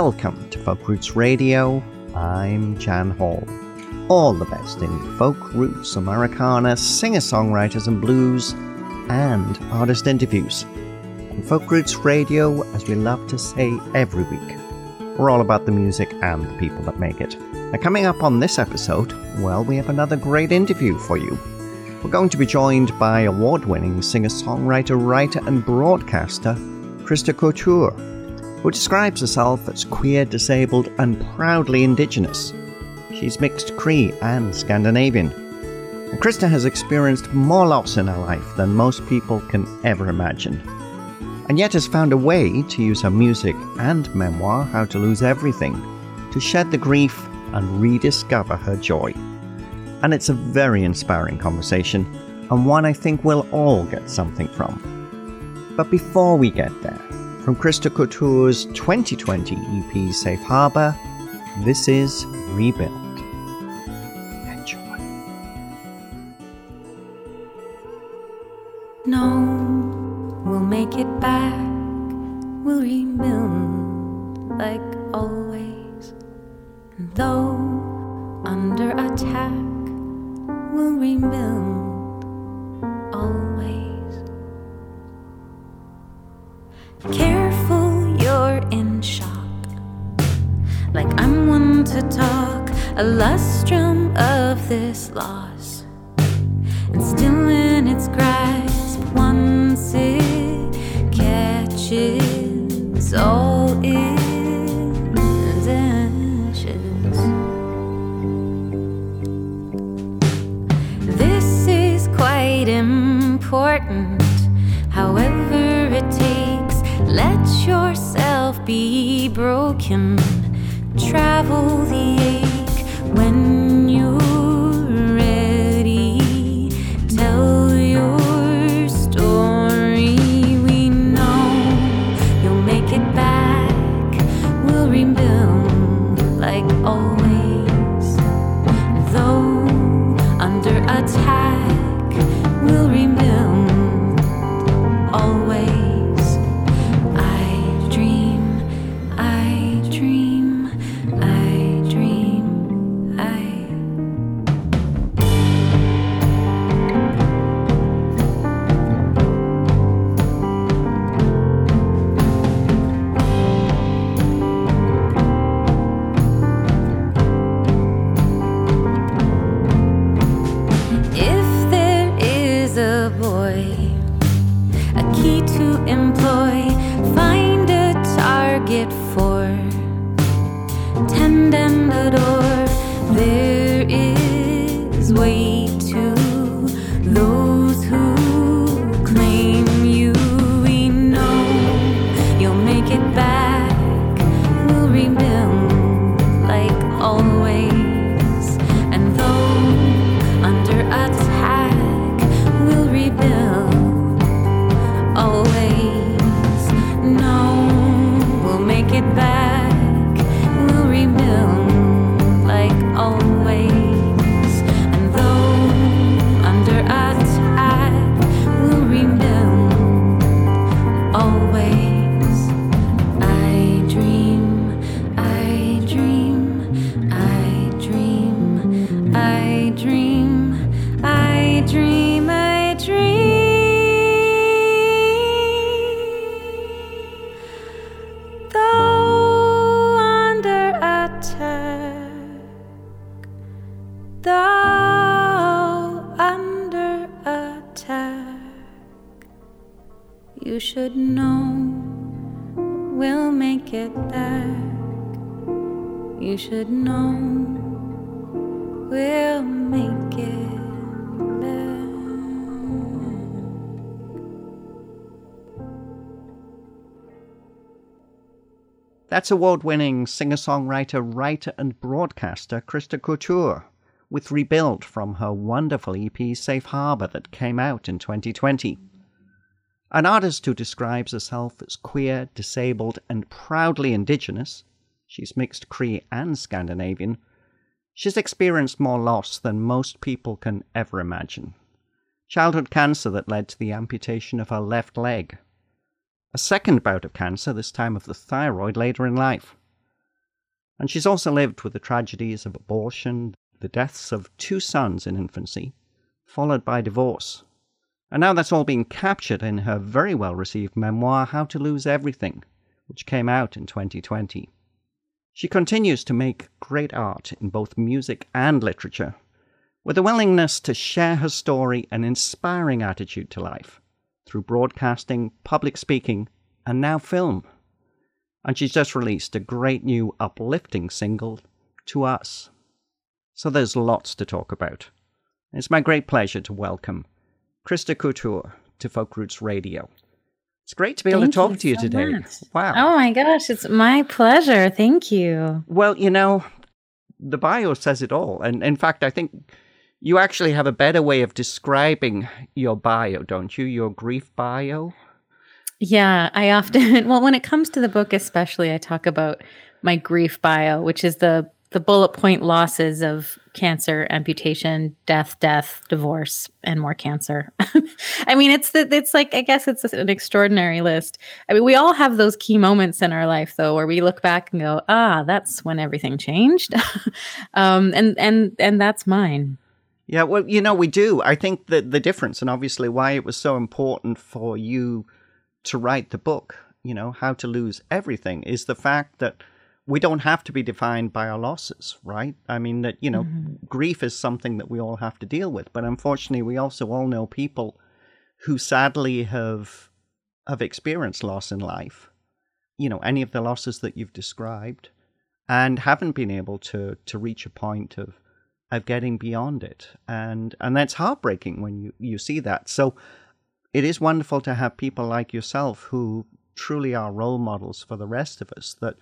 Welcome to Folk Roots Radio. I'm Jan Hall. All the best in folk roots, Americana, singer songwriters and blues, and artist interviews. Folk Roots Radio, as we love to say every week, we're all about the music and the people that make it. Now, coming up on this episode, well, we have another great interview for you. We're going to be joined by award winning singer songwriter, writer, and broadcaster Christa Couture, who describes herself as queer, disabled, and proudly indigenous. She's mixed Cree and Scandinavian. And Christa has experienced more loss in her life than most people can ever imagine, and yet has found a way to use her music and memoir, How to Lose Everything, to shed the grief and rediscover her joy. And it's a very inspiring conversation, and one I think we'll all get something from. But before we get there, from Christa Couture's 2020 EP Safe Harbor, this is Rebuild. Careful, you're in shock. Like I'm one to talk, a lustrum of this loss. And still yourself be broken. Travel the That's award winning singer songwriter, writer, and broadcaster Christa Couture with Rebuild from her wonderful EP Safe Harbor that came out in 2020. An artist who describes herself as queer, disabled, and proudly indigenous, she's mixed Cree and Scandinavian, she's experienced more loss than most people can ever imagine. Childhood cancer that led to the amputation of her left leg. A second bout of cancer, this time of the thyroid, later in life. And she's also lived with the tragedies of abortion, the deaths of two sons in infancy, followed by divorce. And now that's all being captured in her very well received memoir, How to Lose Everything, which came out in 2020. She continues to make great art in both music and literature, with a willingness to share her story and inspiring attitude to life through broadcasting, public speaking, and now film. And she's just released a great new uplifting single, To Us. So there's lots to talk about. It's my great pleasure to welcome Christa Couture to Folk Roots Radio. It's great to be able Thank to talk to you so today. much. Wow. Oh my gosh, it's my pleasure. Thank you. Well, you know, the bio says it all. And in fact, I think you actually have a better way of describing your bio, don't you? Your grief bio? Yeah, I often, well, when it comes to the book, especially, I talk about my grief bio, which is the the bullet point losses of cancer, amputation, death, death, divorce, and more cancer. I mean, it's the, it's like I guess it's an extraordinary list. I mean, we all have those key moments in our life though, where we look back and go, "Ah, that's when everything changed," um, and and and that's mine. Yeah, well, you know, we do. I think that the difference, and obviously why it was so important for you to write the book, you know, How to Lose Everything, is the fact that we don't have to be defined by our losses, right? I mean, that, you know, mm-hmm. grief is something that we all have to deal with. But unfortunately, we also all know people who sadly have have experienced loss in life, you know, any of the losses that you've described, and haven't been able to to reach a point of of getting beyond it. And and that's heartbreaking when you, you see that. So it is wonderful to have people like yourself who truly are role models for the rest of us that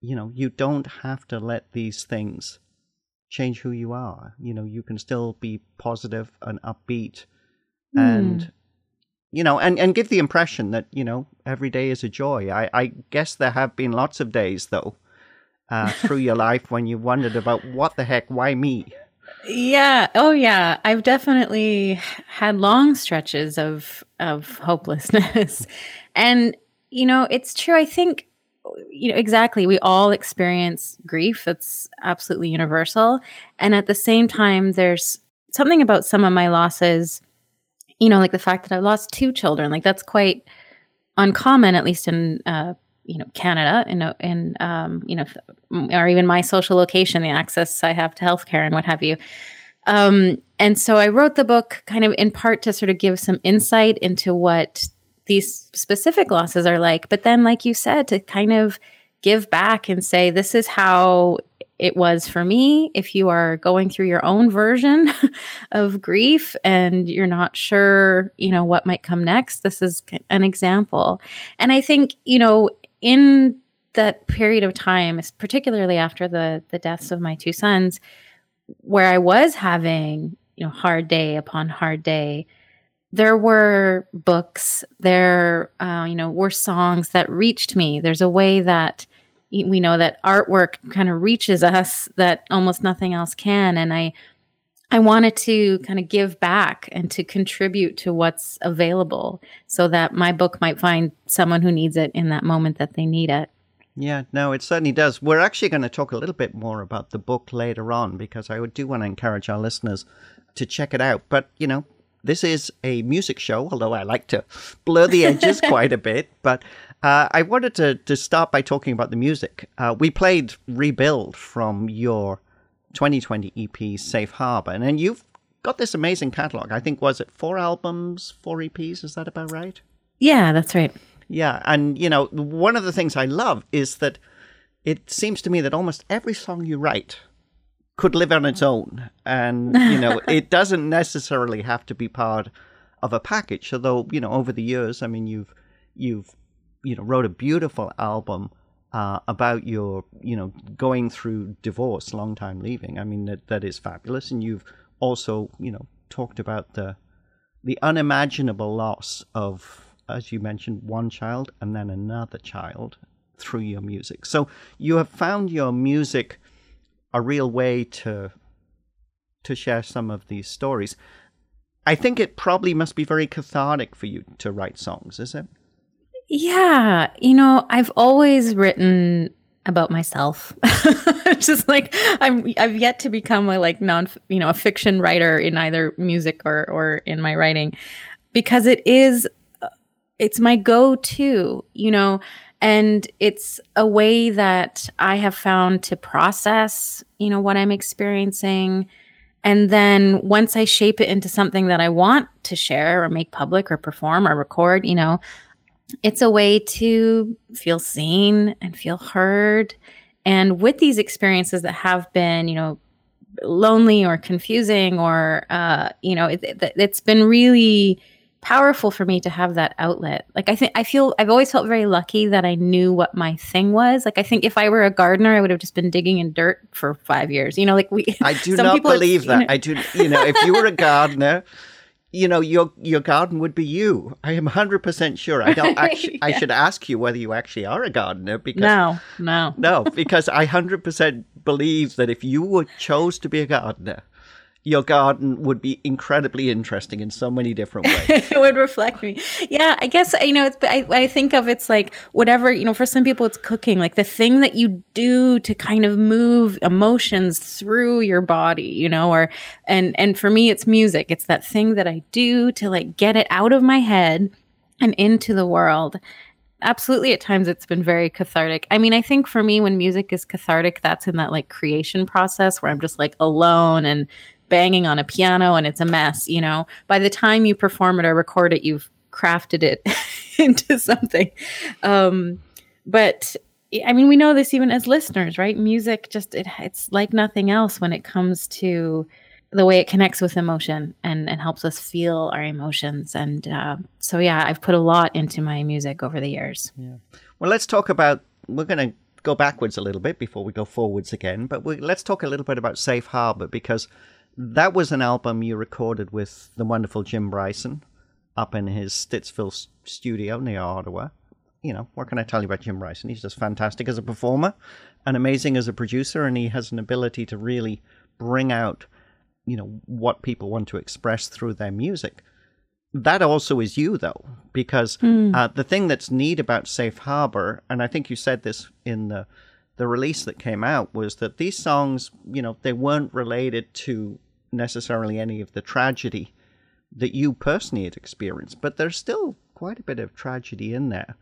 you know you don't have to let these things change who you are you know you can still be positive and upbeat and hmm. you know and and give the impression that you know every day is a joy i i guess there have been lots of days though uh, through your life when you wondered about what the heck why me Yeah. Oh, yeah. I've definitely had long stretches of of hopelessness, and you know, it's true. I think you know exactly. We all experience grief. That's absolutely universal, and at the same time, there's something about some of my losses. You know, like the fact that I lost two children. Like that's quite uncommon, at least in uh, you know Canada, and a- in um, you know, or even my social location, the access I have to healthcare and what have you. Um, and so I wrote the book kind of in part to sort of give some insight into what these specific losses are like, but then, like you said, to kind of give back and say, this is how it was for me. If you are going through your own version of grief and you're not sure, you know, what might come next, this is an example. And I think, you know, in that period of time, particularly after the the deaths of my two sons, where I was having, you know, hard day upon hard day, there were books, there, uh, you know, were songs that reached me. There's a way that we know that artwork kind of reaches us that almost nothing else can. And I, I wanted to kind of give back and to contribute to what's available so that my book might find someone who needs it in that moment that they need it. Yeah, no, it certainly does. We're actually going to talk a little bit more about the book later on because I do want to encourage our listeners to check it out. But, you know, this is a music show, although I like to blur the edges quite a bit. But uh, I wanted to, to start by talking about the music. Uh, we played Rebuild from your 2020 EP, Safe Harbor. And then you've got this amazing catalog. I think, was it four albums, four EPs? Is that about right? Yeah, that's right. Yeah, and you know, one of the things I love is that it seems to me that almost every song you write could live on its own, and you know, it doesn't necessarily have to be part of a package. Although you know, over the years, I mean, you've you've you know wrote a beautiful album uh, about your you know going through divorce, long time leaving. I mean, that that is fabulous, and you've also you know talked about the the unimaginable loss of, as you mentioned, one child and then another child through your music. So you have found your music a real way to to share some of these stories. I think it probably must be very cathartic for you to write songs, is it? Yeah, you know, I've always written about myself. just like I'm I've yet to become a like non you know a fiction writer in either music or or in my writing because it is uh, it's my go-to, you know, and it's a way that I have found to process, you know, what I'm experiencing and then once I shape it into something that I want to share or make public or perform or record, you know, it's a way to feel seen and feel heard. And with these experiences that have been, you know, lonely or confusing or, uh, you know, it, it, it's been really powerful for me to have that outlet. Like I think I feel I've always felt very lucky that I knew what my thing was. Like I think if I were a gardener, I would have just been digging in dirt for five years. You know, like we. I do not believe that. You know, I do. You know, if you were a gardener. You know your your garden would be you. I am hundred percent sure. I don't actually. yeah. I should ask you whether you actually are a gardener because no, no, no. Because I hundred percent believe that if you were chose to be a gardener, your garden would be incredibly interesting in so many different ways. it would reflect me. Yeah, I guess you know. It's, I, I think of it's like whatever you know. For some people, it's cooking, like the thing that you do to kind of move emotions through your body, you know. Or and and for me, it's music. It's that thing that I do to like get it out of my head and into the world absolutely at times it's been very cathartic i mean i think for me when music is cathartic that's in that like creation process where i'm just like alone and banging on a piano and it's a mess, you know, by the time you perform it or record it, you've crafted it into something. Um, but I mean, we know this even as listeners, right? Music just it, it's like nothing else when it comes to the way it connects with emotion and, and helps us feel our emotions. And uh, so, yeah, I've put a lot into my music over the years. Yeah. Well, let's talk about. We're going to go backwards a little bit before we go forwards again, but we, let's talk a little bit about Safe Harbor because that was an album you recorded with the wonderful Jim Bryson up in his Stittsville studio near Ottawa. You know, what can I tell you about Jim Bryson? He's just fantastic as a performer and amazing as a producer, and he has an ability to really bring out, you know, what people want to express through their music. That also is you, though, because mm. uh, the thing that's neat about Safe Harbor, and I think you said this in the the release that came out was that these songs, you know, they weren't related to necessarily any of the tragedy that you personally had experienced, but there's still quite a bit of tragedy in there.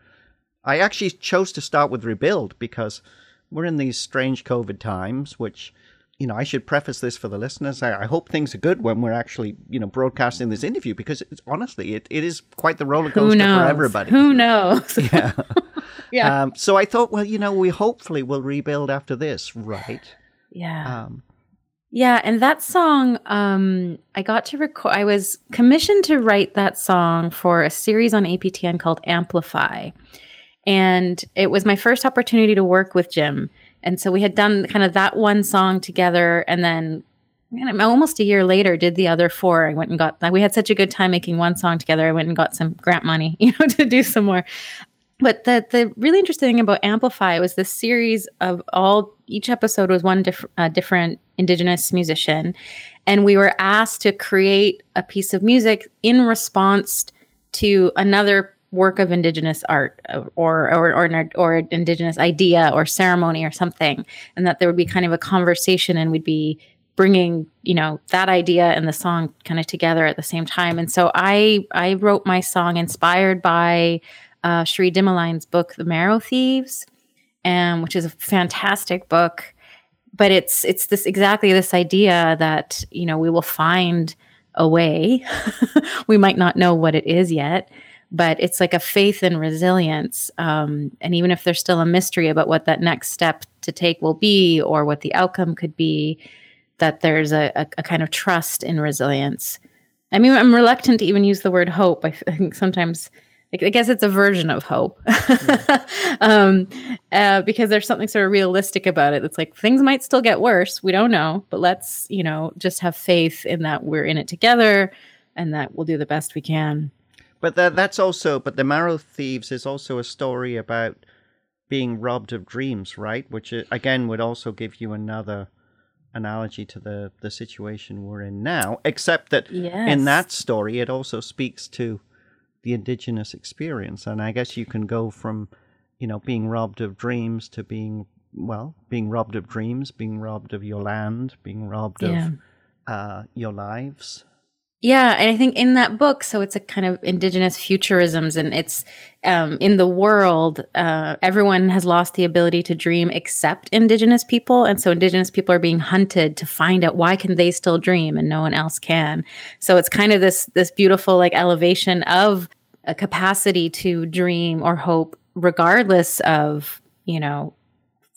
I actually chose to start with Rebuild because we're in these strange COVID times, which, you know, I should preface this for the listeners. I, I hope things are good when we're actually, you know, broadcasting this interview because it's, honestly, it, it is quite the roller coaster for everybody. Who knows? yeah. yeah. Um, so I thought, well, you know, we hopefully will rebuild after this, right? Yeah. Um, yeah, and that song, um, I got to record. I was commissioned to write that song for a series on APTN called Amplify, and it was my first opportunity to work with Jim. And so we had done kind of that one song together, and then man, almost a year later, did the other four. I went and got. Like we had such a good time making one song together. I went and got some grant money, you know, to do some more but the the really interesting thing about Amplify was this series of all each episode was one uh, different indigenous musician. And we were asked to create a piece of music in response to another work of indigenous art uh, or or or, or indigenous idea or ceremony or something and that there would be kind of a conversation and we'd be bringing you know that idea and the song kind of together at the same time. And so i i wrote my song inspired by uh, Cherie Dimeline's book, The Marrow Thieves, um, which is a fantastic book. But it's it's this exactly this idea that you know we will find a way. we might not know what it is yet, but it's like a faith and resilience. Um, and even if there's still a mystery about what that next step to take will be or what the outcome could be, that there's a, a, a kind of trust in resilience. I mean, I'm reluctant to even use the word hope. I think sometimes I guess it's a version of hope, um, uh, because there's something sort of realistic about it. It's like things might still get worse. We don't know, but let's you know just have faith in that we're in it together, and that we'll do the best we can. But that, that's also, but the Marrow Thieves is also a story about being robbed of dreams, right? Which uh, again would also give you another analogy to the the situation we're in now, except that yes. in that story it also speaks to the indigenous experience. And I guess you can go from, you know, being robbed of dreams to being well, being robbed of dreams, being robbed of your land, being robbed yeah. of uh, your lives. Yeah, and I think in that book, so it's a kind of indigenous futurisms, and it's um, in the world, uh, everyone has lost the ability to dream except indigenous people, and so indigenous people are being hunted to find out why can they still dream and no one else can. So it's kind of this this beautiful like elevation of a capacity to dream or hope, regardless of you know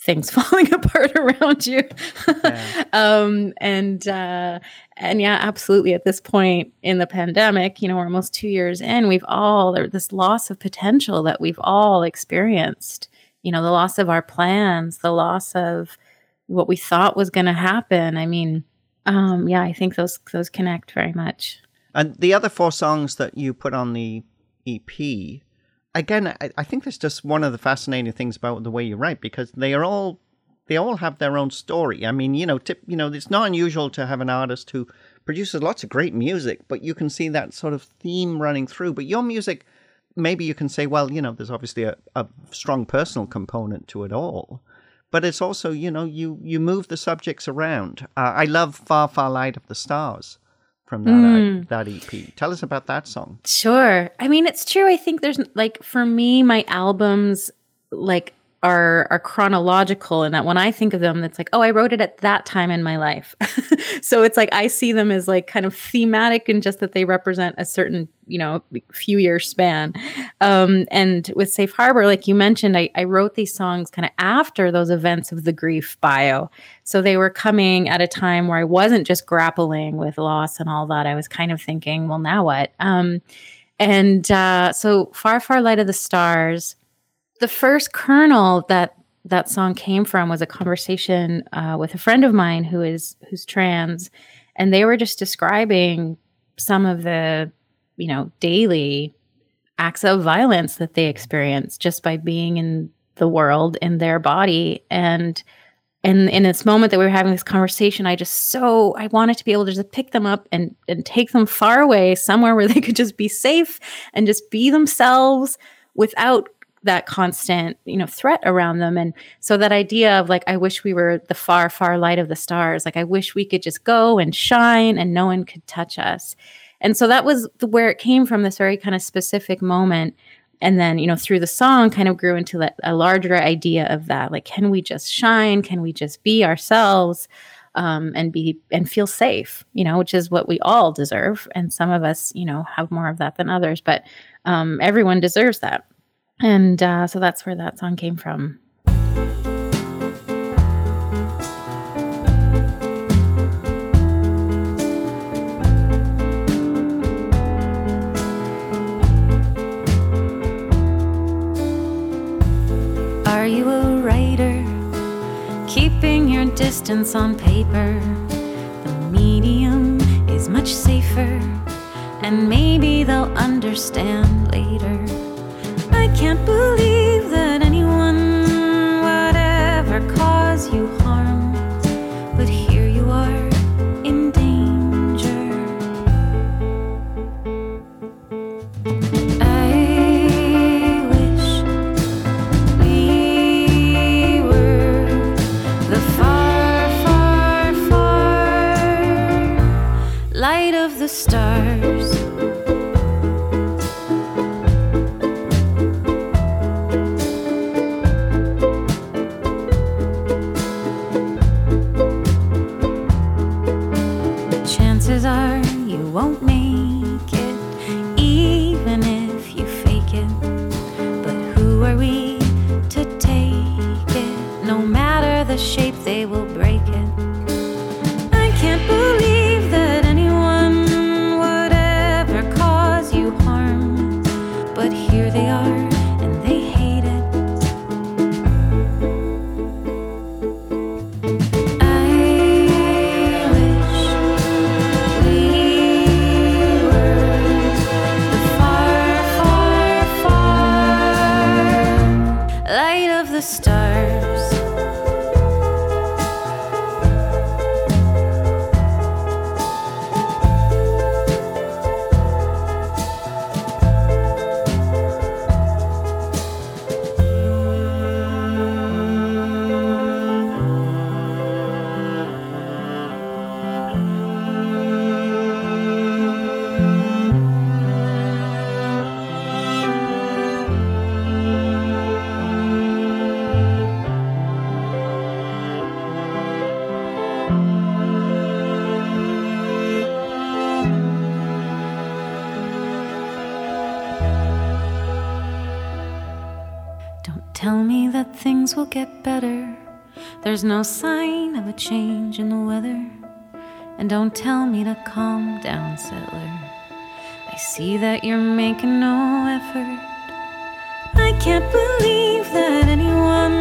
things falling apart around you. Yeah. um, and uh, and yeah, absolutely. At this point in the pandemic, you know, we're almost two years in. We've all this loss of potential that we've all experienced. You know, the loss of our plans, the loss of what we thought was going to happen. I mean, um, yeah, I think those those connect very much. And the other four songs that you put on the EP again, I, I think that's just one of the fascinating things about the way you write because they are all they all have their own story. I mean, you know, tip, you know, it's not unusual to have an artist who produces lots of great music, but you can see that sort of theme running through. But your music, maybe you can say, well, you know, there's obviously a, a strong personal component to it all, but it's also, you know, you you move the subjects around. Uh, I love Far Far Light of the Stars from that mm. that EP. Tell us about that song. Sure. I mean, it's true. I think there's like for me, my albums like are are chronological and that when I think of them, it's like, oh, I wrote it at that time in my life. so it's like I see them as like kind of thematic and just that they represent a certain, you know, few year span. Um, and with Safe Harbor, like you mentioned, I, I wrote these songs kind of after those events of the grief bio. So they were coming at a time where I wasn't just grappling with loss and all that. I was kind of thinking, well, now what? Um, and uh, so Far, Far Light of the Stars the first kernel that that song came from was a conversation uh, with a friend of mine who is who's trans, and they were just describing some of the you know daily acts of violence that they experience just by being in the world in their body. And and in this moment that we were having this conversation i just so i wanted to be able to just pick them up and and take them far away somewhere where they could just be safe and just be themselves without that constant you know threat around them. And so that idea of like i wish we were the far far light of the stars. Like i wish we could just go and shine and no one could touch us. And so that was the, where it came from this very kind of specific moment. And then you know through the song kind of grew into that, a larger idea of that. Like can we just shine? Can we just be ourselves um, and be and feel safe you know which is what we all deserve. And some of us you know have more of that than others. But um, everyone deserves that and uh, so that's where that song came from. Are you a writer? Keeping your distance on paper. The medium is much safer, and maybe they'll understand later can't believe that anyone would ever cause you harm, but here you are in danger. I wish we were the far, far, far light of the stars. There's no sign of a change in the weather. And don't tell me to calm down, settler. I see that you're making no effort. I can't believe that anyone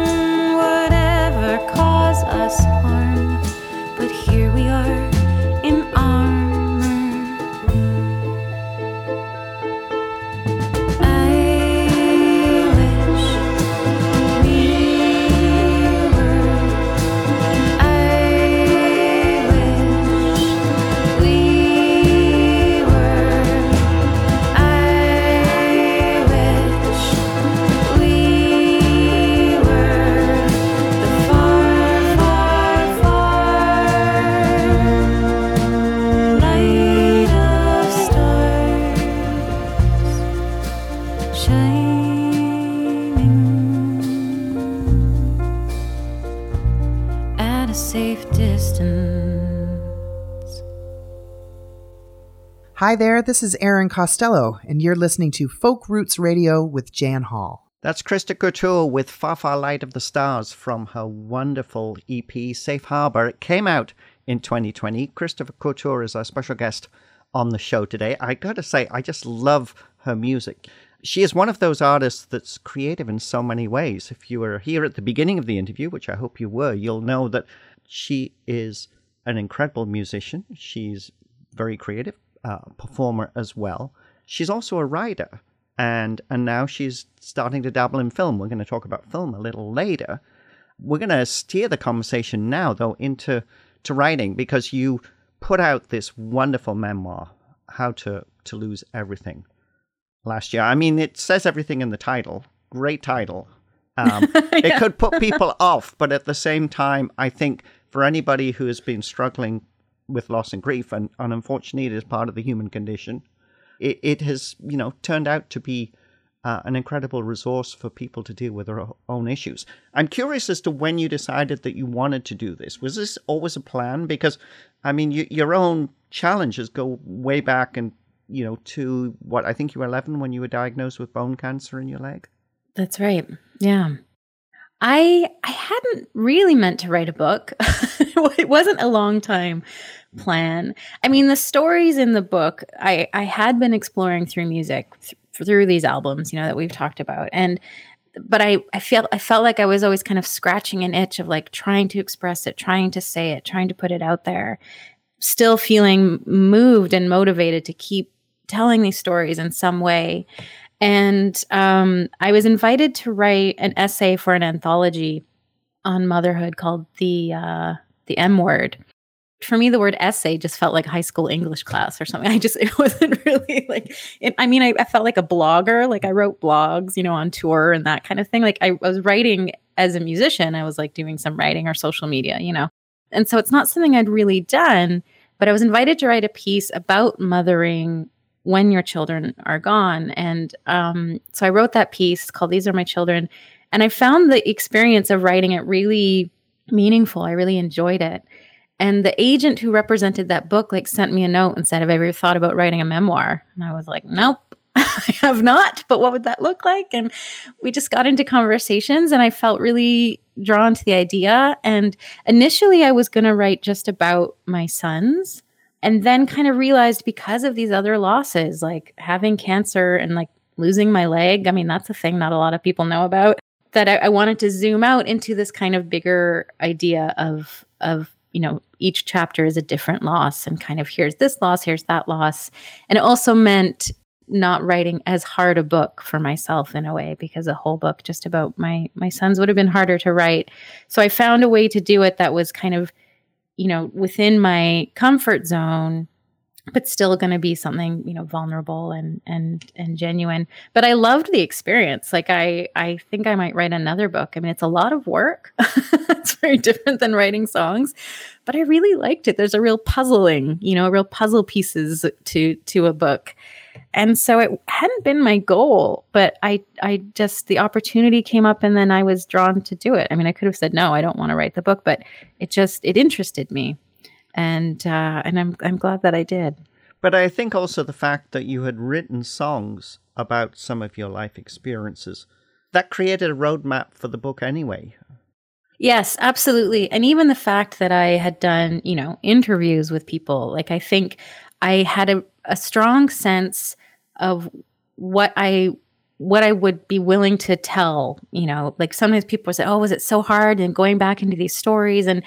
would ever cause us harm. But here we are in armor. Shining at a safe distance. Hi there, this is Aaron Costello, and you're listening to Folk Roots Radio with Jan Hall. That's Christa Couture with Far Far Light of the Stars from her wonderful EP Safe Harbor. It came out in 2020. Christopher Couture is our special guest on the show today. I gotta say, I just love her music. She is one of those artists that's creative in so many ways. If you were here at the beginning of the interview, which I hope you were, you'll know that she is an incredible musician. She's very creative, uh, performer as well. She's also a writer, and and now she's starting to dabble in film. We're going to talk about film a little later. We're going to steer the conversation now, though, into to writing because you put out this wonderful memoir, "How to to Lose Everything," last year. I mean, it says everything in the title. Great title. Um, It could put people off, but at the same time, I think for anybody who has been struggling with loss and grief, and, and unfortunately it is part of the human condition, it, it has, you know, turned out to be uh, an incredible resource for people to deal with their own issues. I'm curious as to when you decided that you wanted to do this. Was this always a plan? Because, I mean, you, your own challenges go way back and, you know, to what I think you were 11 when you were diagnosed with bone cancer in your leg. That's right. Yeah. I I hadn't really meant to write a book. it wasn't a long time plan. I mean, the stories in the book I I had been exploring through music th- through these albums, you know, that we've talked about. And but I I felt I felt like I was always kind of scratching an itch of like trying to express it, trying to say it, trying to put it out there. Still feeling moved and motivated to keep telling these stories in some way. And um, I was invited to write an essay for an anthology on motherhood called the uh, the M Word. For me, the word essay just felt like high school English class or something. I just it wasn't really like. It, I mean, I, I felt like a blogger. Like I wrote blogs, you know, on tour and that kind of thing. Like I was writing as a musician. I was like doing some writing or social media, you know. And so it's not something I'd really done, but I was invited to write a piece about mothering when your children are gone. And um, so I wrote that piece called These Are My Children. And I found the experience of writing it really meaningful. I really enjoyed it. And the agent who represented that book like sent me a note and said, Have I ever thought about writing a memoir? And I was like, Nope. I have not, but what would that look like? And we just got into conversations and I felt really drawn to the idea. And initially, I was going to write just about my sons and then kind of realized because of these other losses, like having cancer and like losing my leg. I mean, that's a thing not a lot of people know about. That I, I wanted to zoom out into this kind of bigger idea of of you know each chapter is a different loss and kind of here's this loss, here's that loss, and it also meant not writing as hard a book for myself in a way because a whole book just about my my sons would have been harder to write. So I found a way to do it that was kind of you know within my comfort zone but still going to be something you know vulnerable and and and genuine. But i loved the experience. Like i i think i might write another book. I mean it's a lot of work. It's very different than writing songs but i really liked it. There's a real puzzling you know real puzzle pieces to to a book and so it hadn't been my goal but i i just the opportunity came up and then i was drawn to do it i mean i could have said no i don't want to write the book but it just it interested me and uh, and I'm I'm glad that I did. But I think also the fact that you had written songs about some of your life experiences that created a roadmap for the book anyway. Yes, absolutely. And even the fact that I had done, you know, interviews with people, like I think I had a, a strong sense of what I what I would be willing to tell, you know, like sometimes people say, "Oh, was it so hard?" and going back into these stories and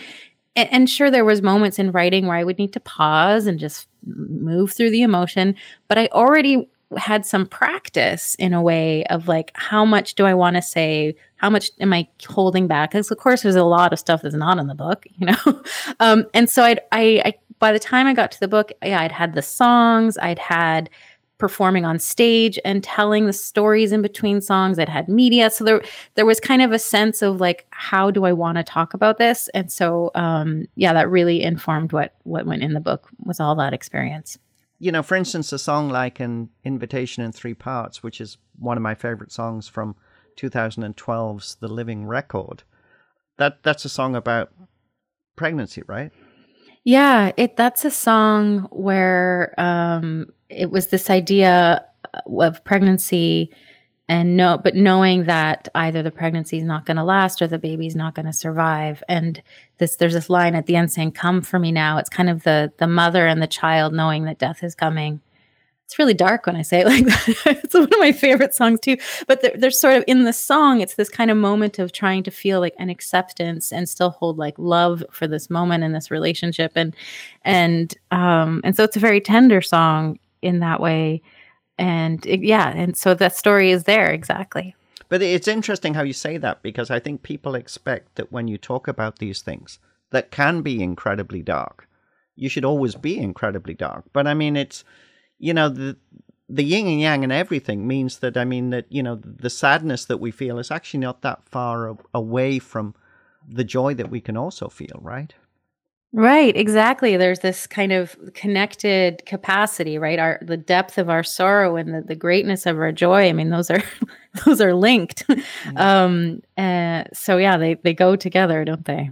and, sure there was moments in writing where I would need to pause and just move through the emotion, but I already had some practice in a way of like how much do I want to say? How much am I holding back? Because of course there's a lot of stuff that's not in the book, you know. um, and so I'd, I, I by the time I got to the book, yeah, I'd had the songs, I'd had performing on stage and telling the stories in between songs. I'd had media, so there there was kind of a sense of like how do I want to talk about this? And so um, yeah, that really informed what what went in the book was all that experience you know, for instance, a song like an Invitation in Three Parts, which is one of my favorite songs from 2012's The Living Record, that that's a song about pregnancy, right? Yeah, it that's a song where um, it was this idea of pregnancy and no but knowing that either the pregnancy is not going to last or the baby's not going to survive. And this there's this line at the end saying come for me now. It's kind of the the mother and the child knowing that death is coming it's really dark when i say it like that. It's one of my favorite songs too but there, there's sort of in the song it's this kind of moment of trying to feel like an acceptance and still hold like love for this moment in this relationship and and um and so it's a very tender song in that way. And it, yeah and so that story is there exactly. But it's interesting how you say that because i think people expect that when you talk about these things that can be incredibly dark you should always be incredibly dark. But i mean it's you know the the yin and yang and everything means that i mean that you know the sadness that we feel is actually not that far away from the joy that we can also feel right Right, exactly. There's this kind of connected capacity, right? Our the depth of our sorrow and the, the greatness of our joy. I mean, those are those are linked. Mm-hmm. Um, uh, so yeah, they they go together, don't they?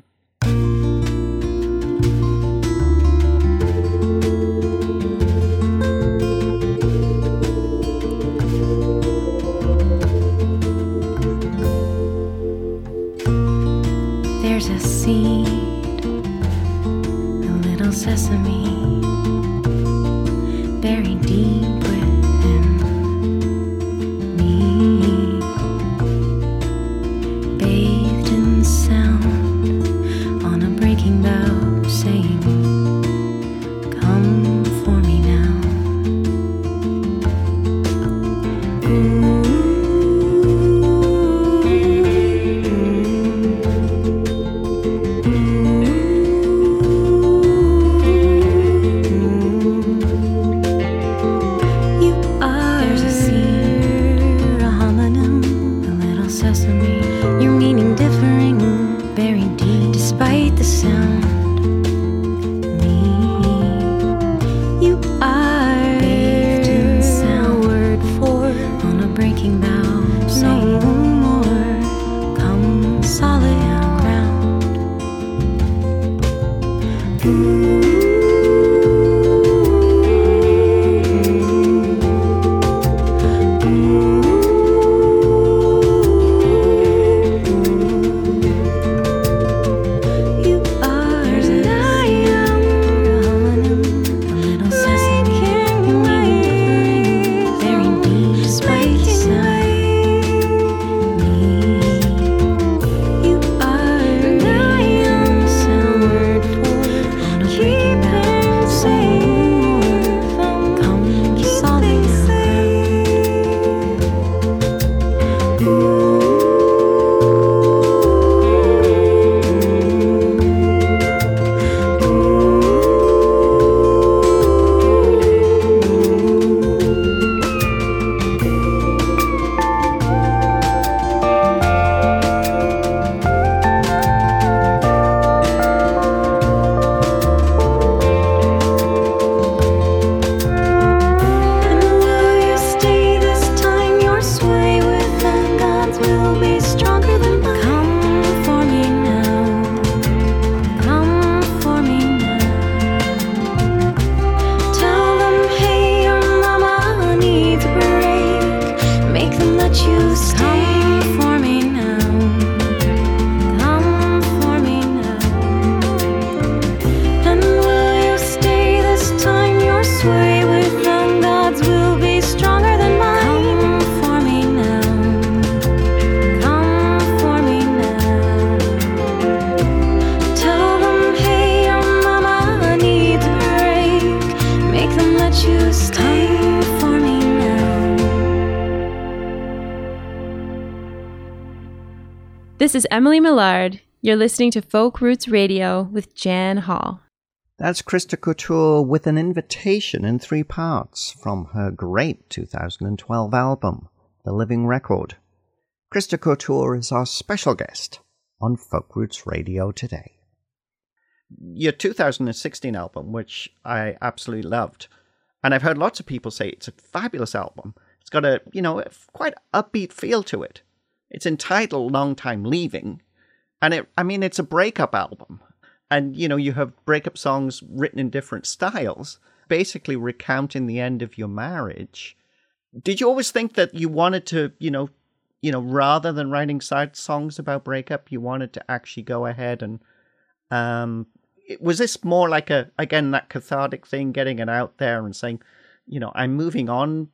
sesame. Your meaning differing, buried deep, despite the sound. This is Emily Millard. You're listening to Folk Roots Radio with Jan Hall. That's Christa Couture with an invitation in three parts from her great 2012 album, The Living Record. Christa Couture is our special guest on Folk Roots Radio today. Your 2016 album, which I absolutely loved, and I've heard lots of people say it's a fabulous album. It's got a, you know, quite upbeat feel to it. It's entitled Long Time Leaving, and it, I mean, it's a breakup album. And, you know, you have breakup songs written in different styles, basically recounting the end of your marriage. Did you always think that you wanted to, you know, you know, rather than writing side songs about breakup, you wanted to actually go ahead and, um, was this more like a again that cathartic thing, getting it out there and saying, you know, I'm moving on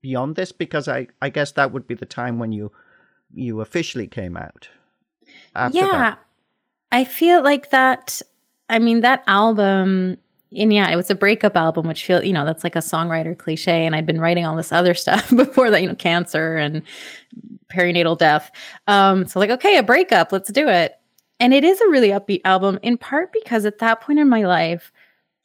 beyond this because I I guess that would be the time when you you officially came out. yeah, that. I feel like that. I mean, that album and yeah, it was a breakup album, which feel you know that's like a songwriter cliche. And I'd been writing all this other stuff before that, you know, cancer and perinatal death. Um, so like, okay, a breakup, let's do it. And it is a really upbeat album, in part because at that point in my life,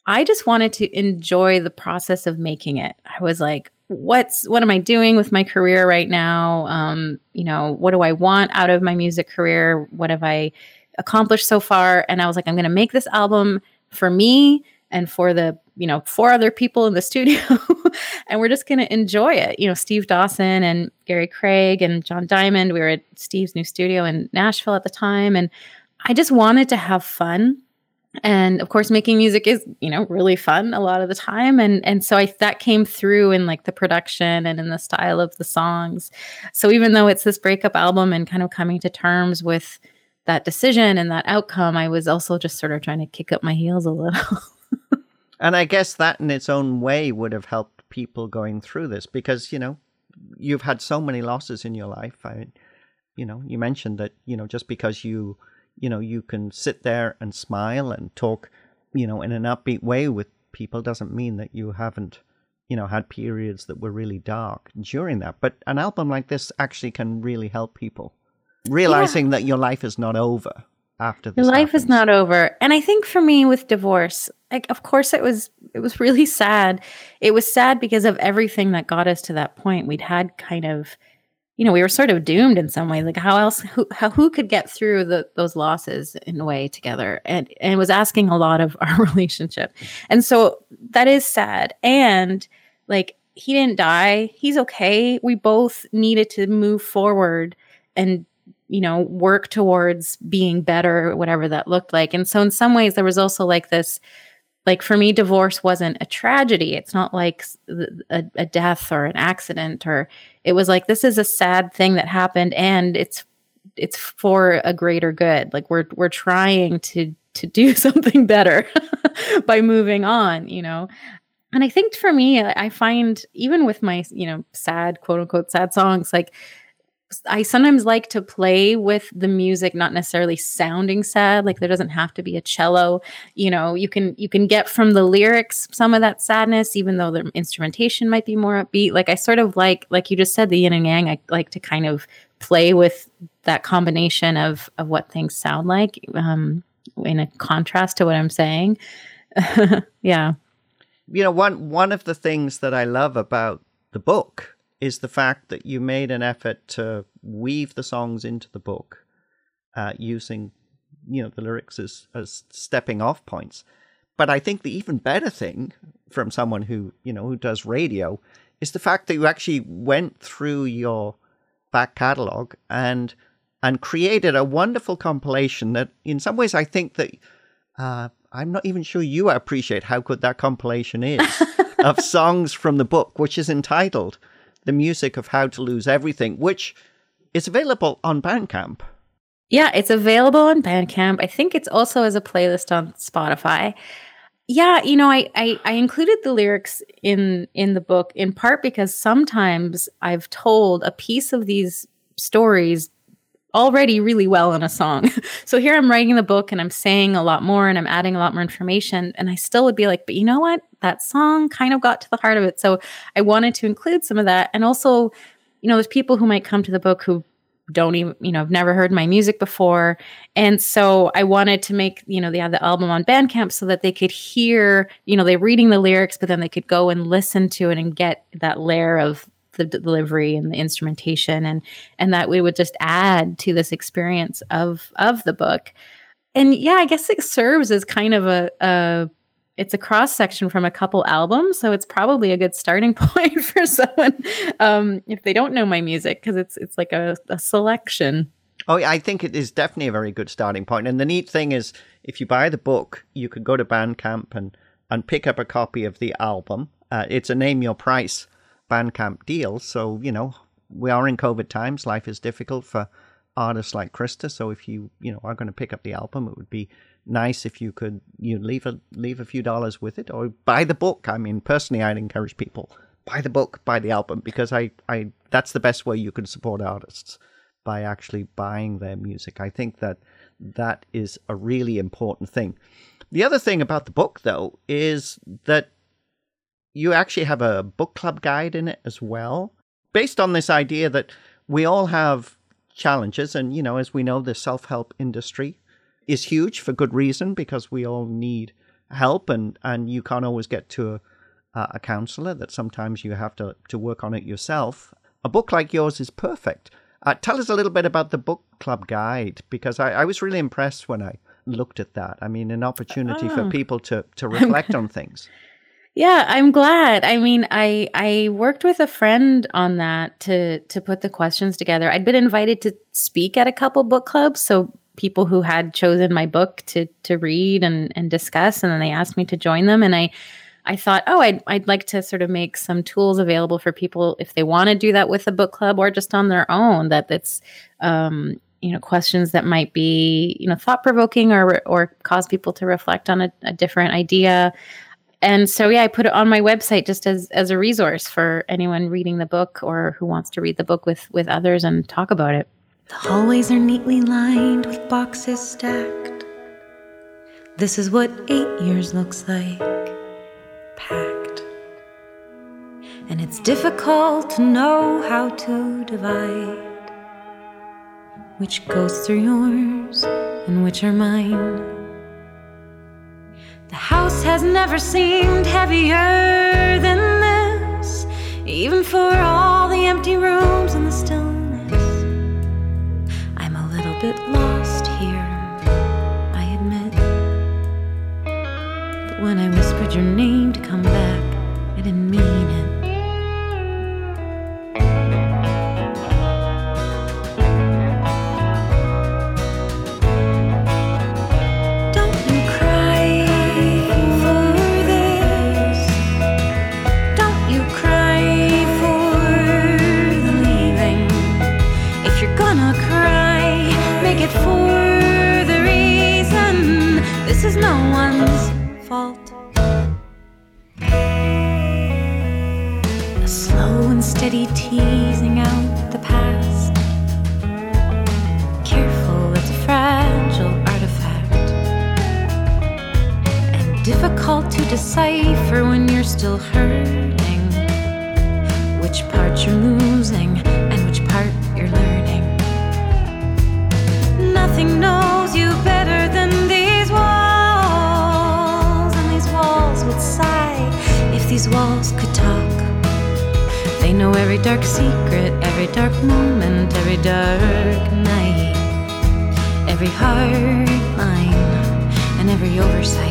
I just wanted to enjoy the process of making it. I was like, what's what am I doing with my career right now? Um, you know, what do I want out of my music career? What have I accomplished so far? And I was like, I'm going to make this album for me and for the you know four other people in the studio and we're just going to enjoy it you know steve dawson and gary craig and john dymond we were at steve's new studio in nashville at the time and i just wanted to have fun and of course making music is you know really fun a lot of the time. And and so i that came through in like the production and in the style of the songs. So even though it's this breakup album and kind of coming to terms with that decision and that outcome i was also just sort of trying to kick up my heels a little. And I guess that in its own way would have helped people going through this because, you know, you've had so many losses in your life. I, you know, you mentioned that, you know, just because you, you know, you can sit there and smile and talk, you know, in an upbeat way with people doesn't mean that you haven't, you know, had periods that were really dark during that. But an album like this actually can really help people realizing yeah. that your life is not over after this. Your life happens. is not over. And I think for me with divorce, like of course it was it was really sad. It was sad because of everything that got us to that point. We'd had kind of you know, we were sort of doomed in some way. Like how else who how, who could get through the, those losses in a way together? And and was asking a lot of our relationship. And so that is sad. And like he didn't die. He's okay. We both needed to move forward and you know, work towards being better, whatever that looked like. And so, in some ways, there was also like this, like for me, divorce wasn't a tragedy. It's not like a, a death or an accident, or it was like this is a sad thing that happened, and it's it's for a greater good. Like we're we're trying to to do something better by moving on, you know. And I think for me, I find even with my, you know, sad, quote unquote, sad songs, like I sometimes like to play with the music not necessarily sounding sad like there doesn't have to be a cello. You know you can you can get from the lyrics some of that sadness even though the instrumentation might be more upbeat. Like I sort of like like you just said the yin and yang. I like to kind of play with that combination of of what things sound like um in a contrast to what I'm saying. Yeah. You know one one of the things that I love about the book is the fact that you made an effort to weave the songs into the book uh, using you know the lyrics as, as stepping off points. But i think the even better thing from someone who you know who does radio is the fact that you actually went through your back catalog and and created a wonderful compilation that in some ways i think that uh, i'm not even sure you appreciate how good that compilation is of songs from the book which is entitled the music of How to Lose Everything, which is available on Bandcamp. Yeah, it's available on Bandcamp. I think it's also as a playlist on Spotify. Yeah, you know, I, I, I included the lyrics in in the book in part because sometimes I've told a piece of these stories already really well in a song. so here I'm writing the book and I'm saying a lot more and I'm adding a lot more information. And I still would be like, but you know what? That song kind of got to the heart of it. So I wanted to include some of that. And also, you know, there's people who might come to the book who don't even you know have never heard my music before and so i wanted to make you know they had the album on bandcamp so that they could hear you know they're reading the lyrics but then they could go and listen to it and get that layer of the delivery and the instrumentation and and that we would just add to this experience of of the book and yeah i guess it serves as kind of a, a it's a cross section from a couple albums, so it's probably a good starting point for someone um, if they don't know my music because it's it's like a, a selection. Oh, I think it is definitely a very good starting point. And the neat thing is, if you buy the book, you could go to Bandcamp and and pick up a copy of the album. Uh, it's a name your price Bandcamp deal, so you know we are in COVID times. Life is difficult for artists like Christa. So if you you know are going to pick up the album, it would be nice if you could you leave a leave a few dollars with it or buy the book. I mean, personally, I'd encourage people buy the book, buy the album because I I that's the best way you can support artists by actually buying their music. I think that that is a really important thing. The other thing about the book though is that you actually have a book club guide in it as well based on this idea that we all have challenges and you know as we know the self-help industry is huge for good reason because we all need help and, and you can't always get to a, a counselor that sometimes you have to, to work on it yourself. A book like yours is perfect. Uh, tell us a little bit about the book club guide because I, I was really impressed when I looked at that. I mean, an opportunity oh. for people to, to reflect on things. Yeah, I'm glad. I mean, I I worked with a friend on that to to put the questions together. I'd been invited to speak at a couple book clubs, so people who had chosen my book to to read and and discuss and then they asked me to join them and I I thought, oh, I'd, I'd like to sort of make some tools available for people if they want to do that with a book club or just on their own. That it's, um, you know, questions that might be, you know, thought provoking or or cause people to reflect on a, a different idea. And so, yeah, I put it on my website just as as a resource for anyone reading the book or who wants to read the book with with others and talk about it. The hallways are neatly lined with boxes stacked. This is what eight years looks like, packed. And it's difficult to know how to divide which goes through yours and which are mine. The house has never seemed heavier than this, even for all the empty rooms and the stillness bit lost here, I admit. But when I whispered your name to come back, I didn't mean teasing out the past. Careful, it's a fragile artifact. And difficult to decipher when you're still hurting. Which part you're losing every dark secret, every dark moment, every dark night, every hard line, and every oversight.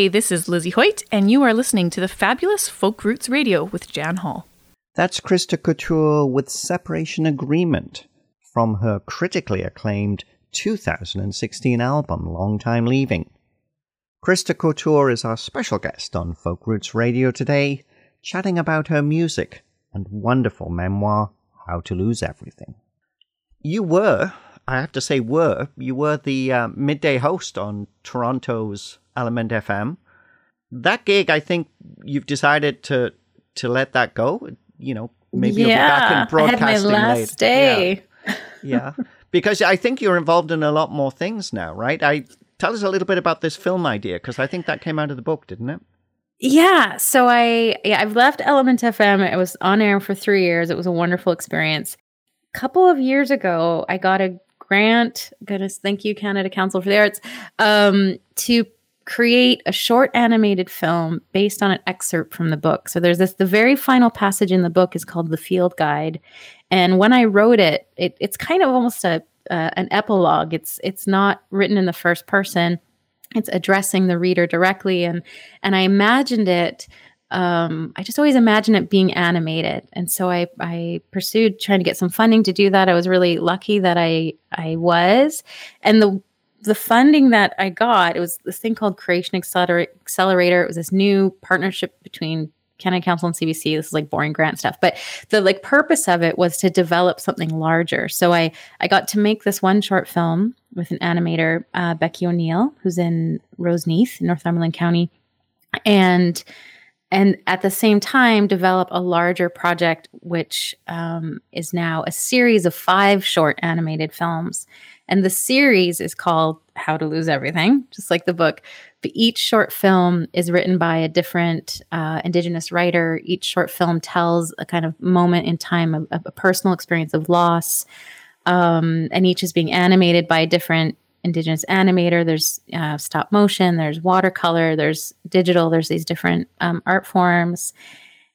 Hi, this is Lizzie Hoyt, and you are listening to the fabulous Folk Roots Radio with Jan Hall. That's Christa Couture with Separation Agreement from her critically acclaimed 2016 album, Long Time Leaving. Christa Couture is our special guest on Folk Roots Radio today, chatting about her music and wonderful memoir, How to Lose Everything. You were, I have to say, were, you were the uh, midday host on Toronto's ELMNT FM. That gig, I think you've decided to to let that go. You know, maybe you'll be back in broadcasting I had my last day. Yeah, yeah. because I think you're involved in a lot more things now, right? I tell us a little bit about this film idea because I think that came out of the book, didn't it? Yeah. So I yeah, I've left ELMNT FM. It was on air for three years. It was a wonderful experience. A couple of years ago, I got a grant. Goodness, thank you, Canada Council for the Arts, um, to create a short animated film based on an excerpt from the book. So there's this the very final passage in the book is called the Field Guide, and when I wrote it, it it's kind of almost a uh, an epilogue. It's it's not written in the first person. It's addressing the reader directly. And and i imagined it um, i just always imagined it being animated. And so i i pursued trying to get some funding to do that. I was really lucky that i i was. And the the funding that i got it was this thing called creation Acceler- accelerator it was this new partnership between Canada Council and CBC. This is like boring grant stuff, but the like purpose of it was to develop something larger. So I I got to make this one short film with an animator, uh, Becky O'Neill, who's in Roseneath, Northumberland County, and and at the same time develop a larger project, which um, is now a series of five short animated films. And the series is called How to Lose Everything, just like the book. But each short film is written by a different uh, Indigenous writer. Each short film tells a kind of moment in time, of, a personal experience of loss. Um, and each is being animated by a different Indigenous animator. There's uh, stop motion, there's watercolor, there's digital, there's these different um, art forms.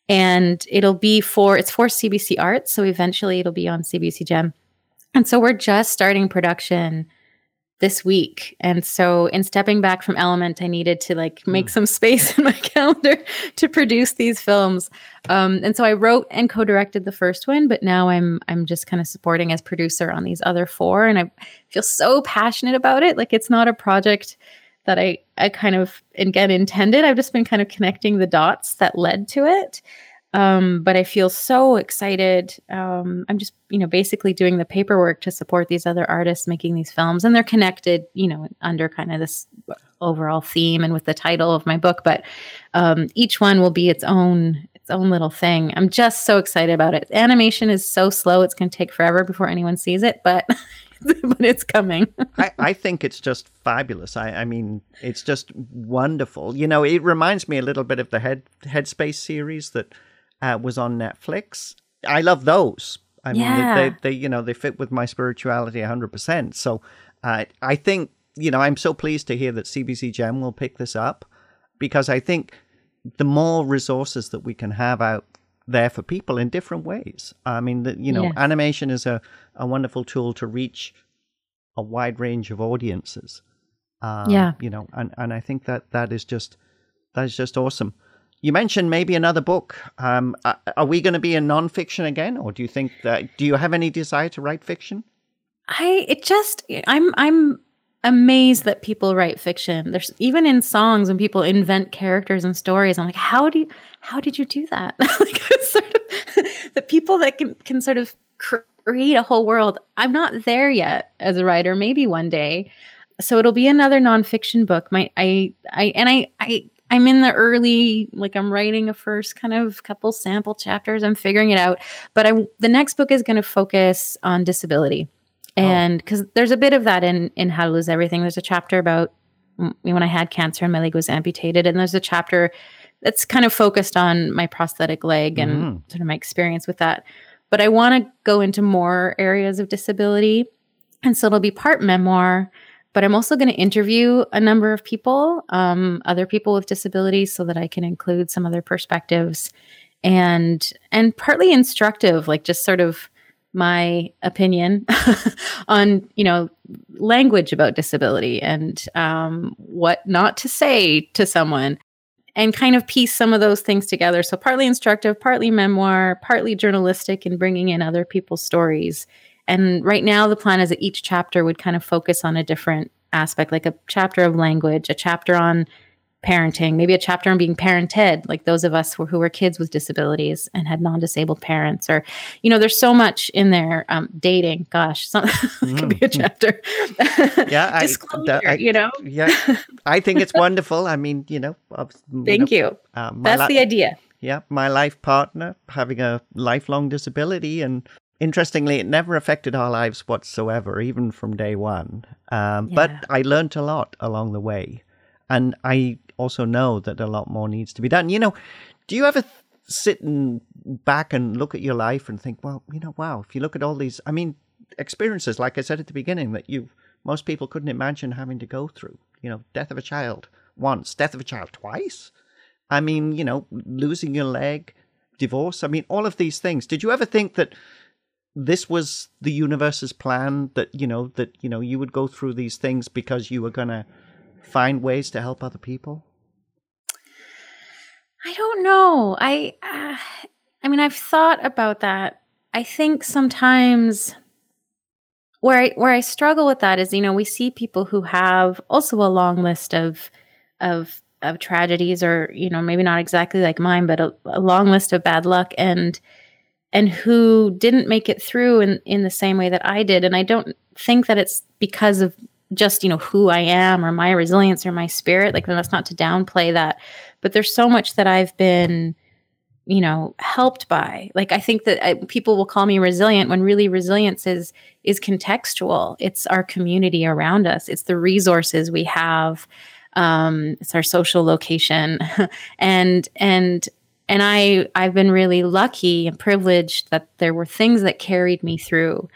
And it'll be for, it's for CBC Arts. So eventually it'll be on CBC Gem. And so we're just starting production this week. And so in stepping back from ELMNT, I needed to like make some space in my calendar to produce these films. Um, and so I wrote and co-directed the first one, but now I'm I'm just kind of supporting as producer on these other four. And I feel so passionate about it. Like it's not a project that I I kind of again intended. I've just been kind of connecting the dots that led to it. Um, but I feel so excited. Um, I'm just, you know, basically doing the paperwork to support these other artists making these films, and they're connected, you know, under kind of this overall theme and with the title of my book. But um, each one will be its own its own little thing. I'm just so excited about it. Animation is so slow; it's going to take forever before anyone sees it, but but it's coming. I, I think it's just fabulous. I, I mean, it's just wonderful. You know, it reminds me a little bit of the Head Headspace series that uh, was on Netflix. I love those. I mean, Yeah. they, they, they, you know, they fit with my spirituality 100%. So uh, I think, you know, I'm so pleased to hear that CBC Gem will pick this up because I think the more resources that we can have out there for people in different ways. I mean, the, you know, Yes. animation is a, a wonderful tool to reach a wide range of audiences. Um, Yeah. You know, and, and I think that that is just that is just awesome. You mentioned maybe another book. Um, are, we going to be in nonfiction again, or do you think that? Do you have any desire to write fiction? I it just I'm I'm amazed that people write fiction. There's even in songs when people invent characters and stories. I'm like, how do you, how did you do that? like sort of the people that can can sort of create a whole world. I'm not there yet as a writer. Maybe one day. So it'll be another nonfiction book. My I I and I I I'm in the early, like I'm writing a first kind of couple sample chapters. I'm figuring it out. But I the next book is going to focus on disability Oh. and because oh. there's a bit of that in in how to lose everything there's a chapter about when i had cancer and my leg was amputated and there's a chapter that's kind of focused on my prosthetic leg and mm. sort of my experience with that but i want to go into more areas of disability and so it'll be part memoir but i'm also going to interview a number of people um, other people with disabilities so that i can include some other perspectives and and partly instructive like just sort of my opinion on you know language about disability and um, what not to say to someone and kind of piece some of those things together. So partly instructive partly memoir partly journalistic and bringing in other people's stories and right now the plan is that each chapter would kind of focus on a different aspect like a chapter of language a chapter on parenting, maybe a chapter on being parented, like those of us who, who were kids with disabilities and had non-disabled parents, or you know, there's so much in there. Um, dating, gosh, some, mm. could be a mm. chapter. yeah, I, Disclosure, I, you know. yeah, I think it's wonderful. I mean, you know, thank you. Know, uh, That's la- the idea. Yeah, my life partner having a lifelong disability and interestingly, it never affected our lives whatsoever, even from day one. Um, yeah. But I learned a lot along the way. And I also know that a lot more needs to be done. You know, do you ever th- sit and back and look at your life and think, well, you know, wow, if you look at all these, I mean, experiences, like I said at the beginning, that you most people couldn't imagine having to go through. You know, death of a child once, death of a child twice. I mean, you know, losing your leg, divorce. I mean, all of these things. Did you ever think that this was the universe's plan that you know that you know you would go through these things because you were gonna find ways to help other people? I don't know. I uh, I mean, I've thought about that. I think sometimes where I where I struggle with that is, you know, we see people who have also a long list of of of tragedies or, you know, maybe not exactly like mine, but a, a long list of bad luck and and who didn't make it through in in the same way that I did. And I don't think that it's because of just you know who i am or my resilience or my spirit. Like that's not to downplay that. But there's so much that i've been you know helped by. Like i think that I, uh, people will call me resilient when really resilience is is contextual. It's our community around us. It's the resources we have. Um it's our social location. And and and i i've been really lucky and privileged that there were things that carried me through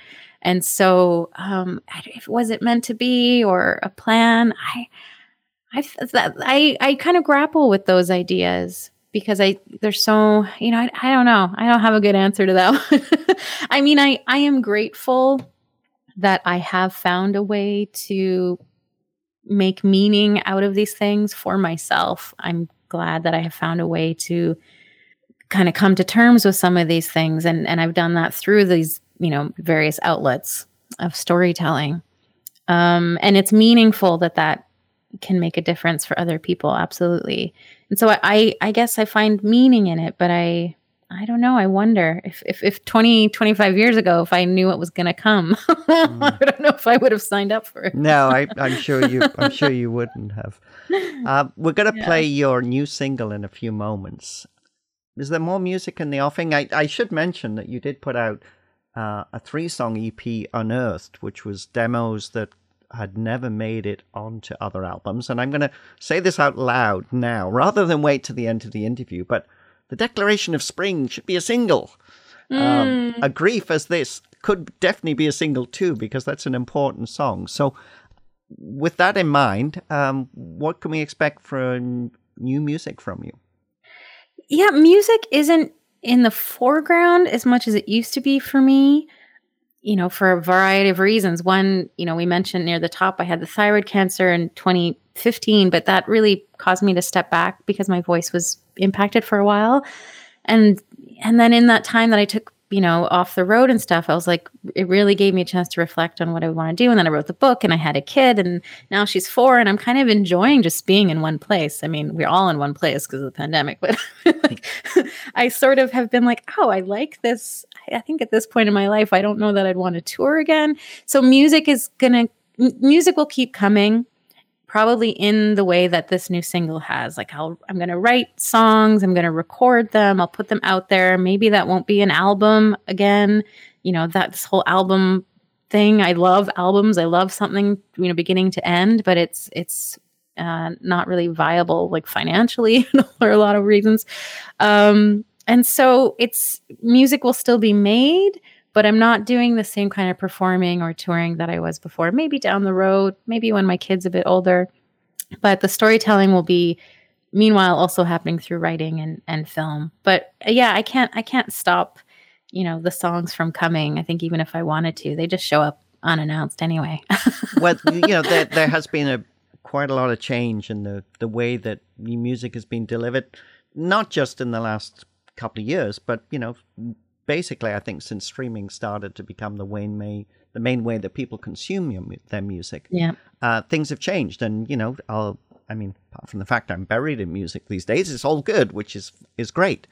and so, um, if was it meant to be or a plan, I, I, I, I kind of grapple with those ideas because I they're so you know I, I don't know I don't have a good answer to that. I mean I I am grateful that I have found a way to make meaning out of these things for myself. I'm glad that I have found a way to kind of come to terms with some of these things. And and I've done that through these you know various outlets of storytelling. Um, and it's meaningful that that can make a difference for other people. Absolutely. And so I, I guess i find meaning in it but i i don't know. I wonder if if, if 20 25 years ago if i knew what was going to come mm. i don't know if i would have signed up for it. No I, i'm sure you i'm sure you wouldn't have. Uh, we're going to yeah. play your new single in a few moments is there more music in the offing I, I should mention that you did put out uh, a three song EP, Unearthed, which was demos that had never made it onto other albums. And I'm going to say this out loud now, rather than wait to the end of the interview. But The Declaration of Spring should be a single. Mm. Um, a Grief as This could definitely be a single too, because that's an important song. So, with that in mind, um, what can we expect from new music from you? Yeah, music isn't in the foreground as much as it used to be for me you know for a variety of reasons. One you know we mentioned near the top i had the thyroid cancer in 2015 but that really caused me to step back because my voice was impacted for a while. And and then in that time that i took you know, off the road and stuff, I was like, it really gave me a chance to reflect on what I want to do. And then I wrote the book and I had a kid and now she's four and I'm kind of enjoying just being in one place. I mean, we're all in one place because of the pandemic, but like, I sort of have been like, oh, I like this. I think at this point in my life, I don't know that I'd want to tour again. So music is going to, music will keep coming probably in the way that this new single has. Like I'll I'm going to write songs, I'm going to record them, I'll put them out there. Maybe that won't be an album again. You know, that this whole album thing. I love albums. I love something, you know, beginning to end, but it's it's uh, not really viable like financially for a lot of reasons. Um and so it's music will still be made, but I'm not doing the same kind of performing or touring that I was before. Maybe down the road, maybe when my kid's a bit older. But the storytelling will be meanwhile also happening through writing and, and film. But uh, yeah, I can't I can't stop, you know, the songs from coming. I think even if I wanted to, they just show up unannounced anyway. well, you know, there there has been a quite a lot of change in the the way that music has been delivered, not just in the last couple of years, but you know, basically, I think since streaming started to become the main way, the main way that people consume their music, yeah, uh, things have changed. And you know, I'll, I mean, apart from the fact I'm buried in music these days, it's all good, which is is great.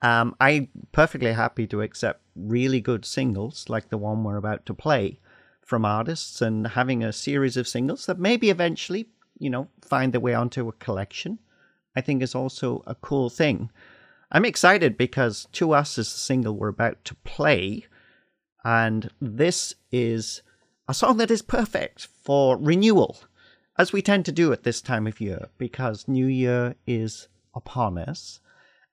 Um, I'm perfectly happy to accept really good singles like the one we're about to play from artists, and having a series of singles that maybe eventually, you know, find their way onto a collection. I think is also a cool thing. I'm excited because To Us is the single we're about to play. And this is a song that is perfect for renewal, as we tend to do at this time of year, because New Year is upon us.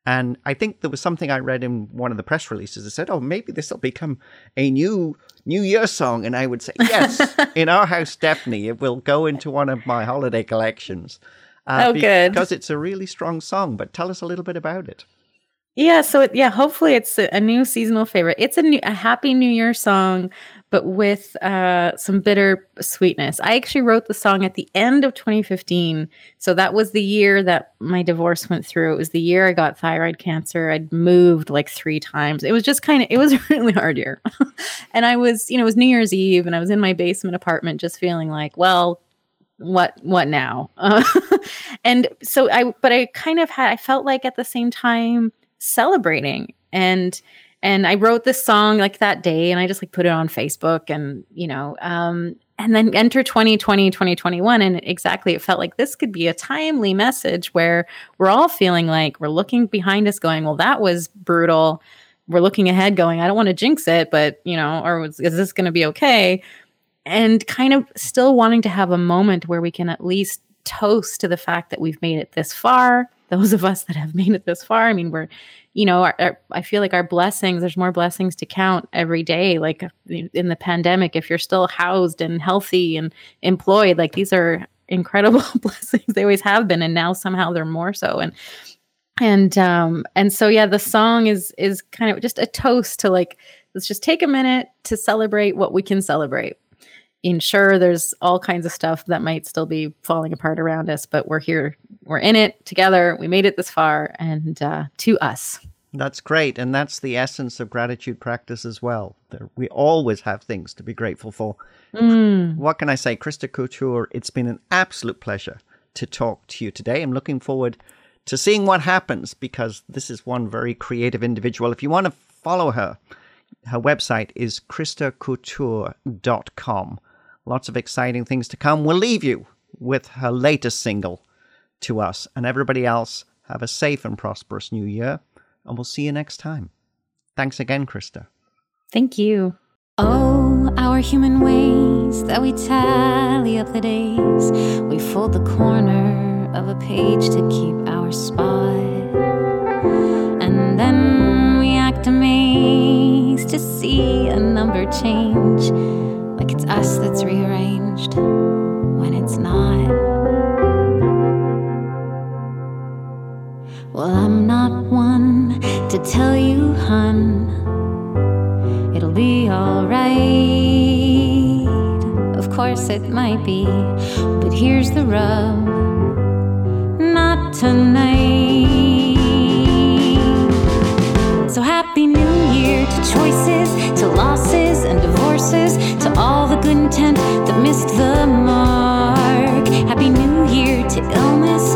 And I think there was something I read in one of the press releases that said, oh, maybe this will become a new New Year song. And I would say, yes, in our house, definitely. It will go into one of my holiday collections. Uh, oh, good. Because it's a really strong song. But tell us a little bit about it. Yeah, so it, yeah, hopefully it's a, a, new seasonal favorite. It's a new, a happy New Year song, but with uh, some bitter sweetness. I actually wrote the song at the end of 2015, so that was the year that my divorce went through. It was the year I got thyroid cancer. I'd moved like three times. It was just kind of, it was a really hard year, and I was, you know, it was New Year's Eve, and I was in my basement apartment, just feeling like, well, what what now uh, and so i but i kind of had i felt like at the same time celebrating. And and I wrote this song like that day and I just like put it on Facebook and you know um and then enter 2020 2021 and exactly it felt like this could be a timely message where we're all feeling like we're looking behind us going well that was brutal. We're looking ahead going I don't want to jinx it but you know or is this going to be okay? And kind of still wanting to have a moment where we can at least toast to the fact that we've made it this far those of us that have made it this far. I mean, we're, you know, our, our, I feel like our blessings, there's more blessings to count every day. Like in the pandemic, if you're still housed and healthy and employed, like these are incredible blessings. They always have been. And now somehow they're more so. And, and, um, and so, yeah, the song is, is kind of just a toast to like, let's just take a minute to celebrate what we can celebrate ensure there's all kinds of stuff that might still be falling apart around us, but we're here, we're in it together. We made it this far, and uh, to us. That's great. And that's the essence of gratitude practice as well. We always have things to be grateful for. Mm. What can I say? Christa Couture, it's been an absolute pleasure to talk to you today. I'm looking forward to seeing what happens because this is one very creative individual. If you want to follow her, her website is christacouture.com. Lots of exciting things to come. We'll leave you with her latest single to us. And everybody else, have a safe and prosperous new year. And we'll see you next time. Thanks again, Christa. Thank you. Oh, our human ways that we tally up the days. We fold the corner of a page to keep our spot. And then we act amazed to see a number change like it's us that's rearranged when it's not. Well, I'm not one to tell you, hun, it'll be alright. Of course, it might be, but here's the rub not tonight. So happy new year to choices, to losses and divorces, to all the good intent that missed the mark. Happy new year to illness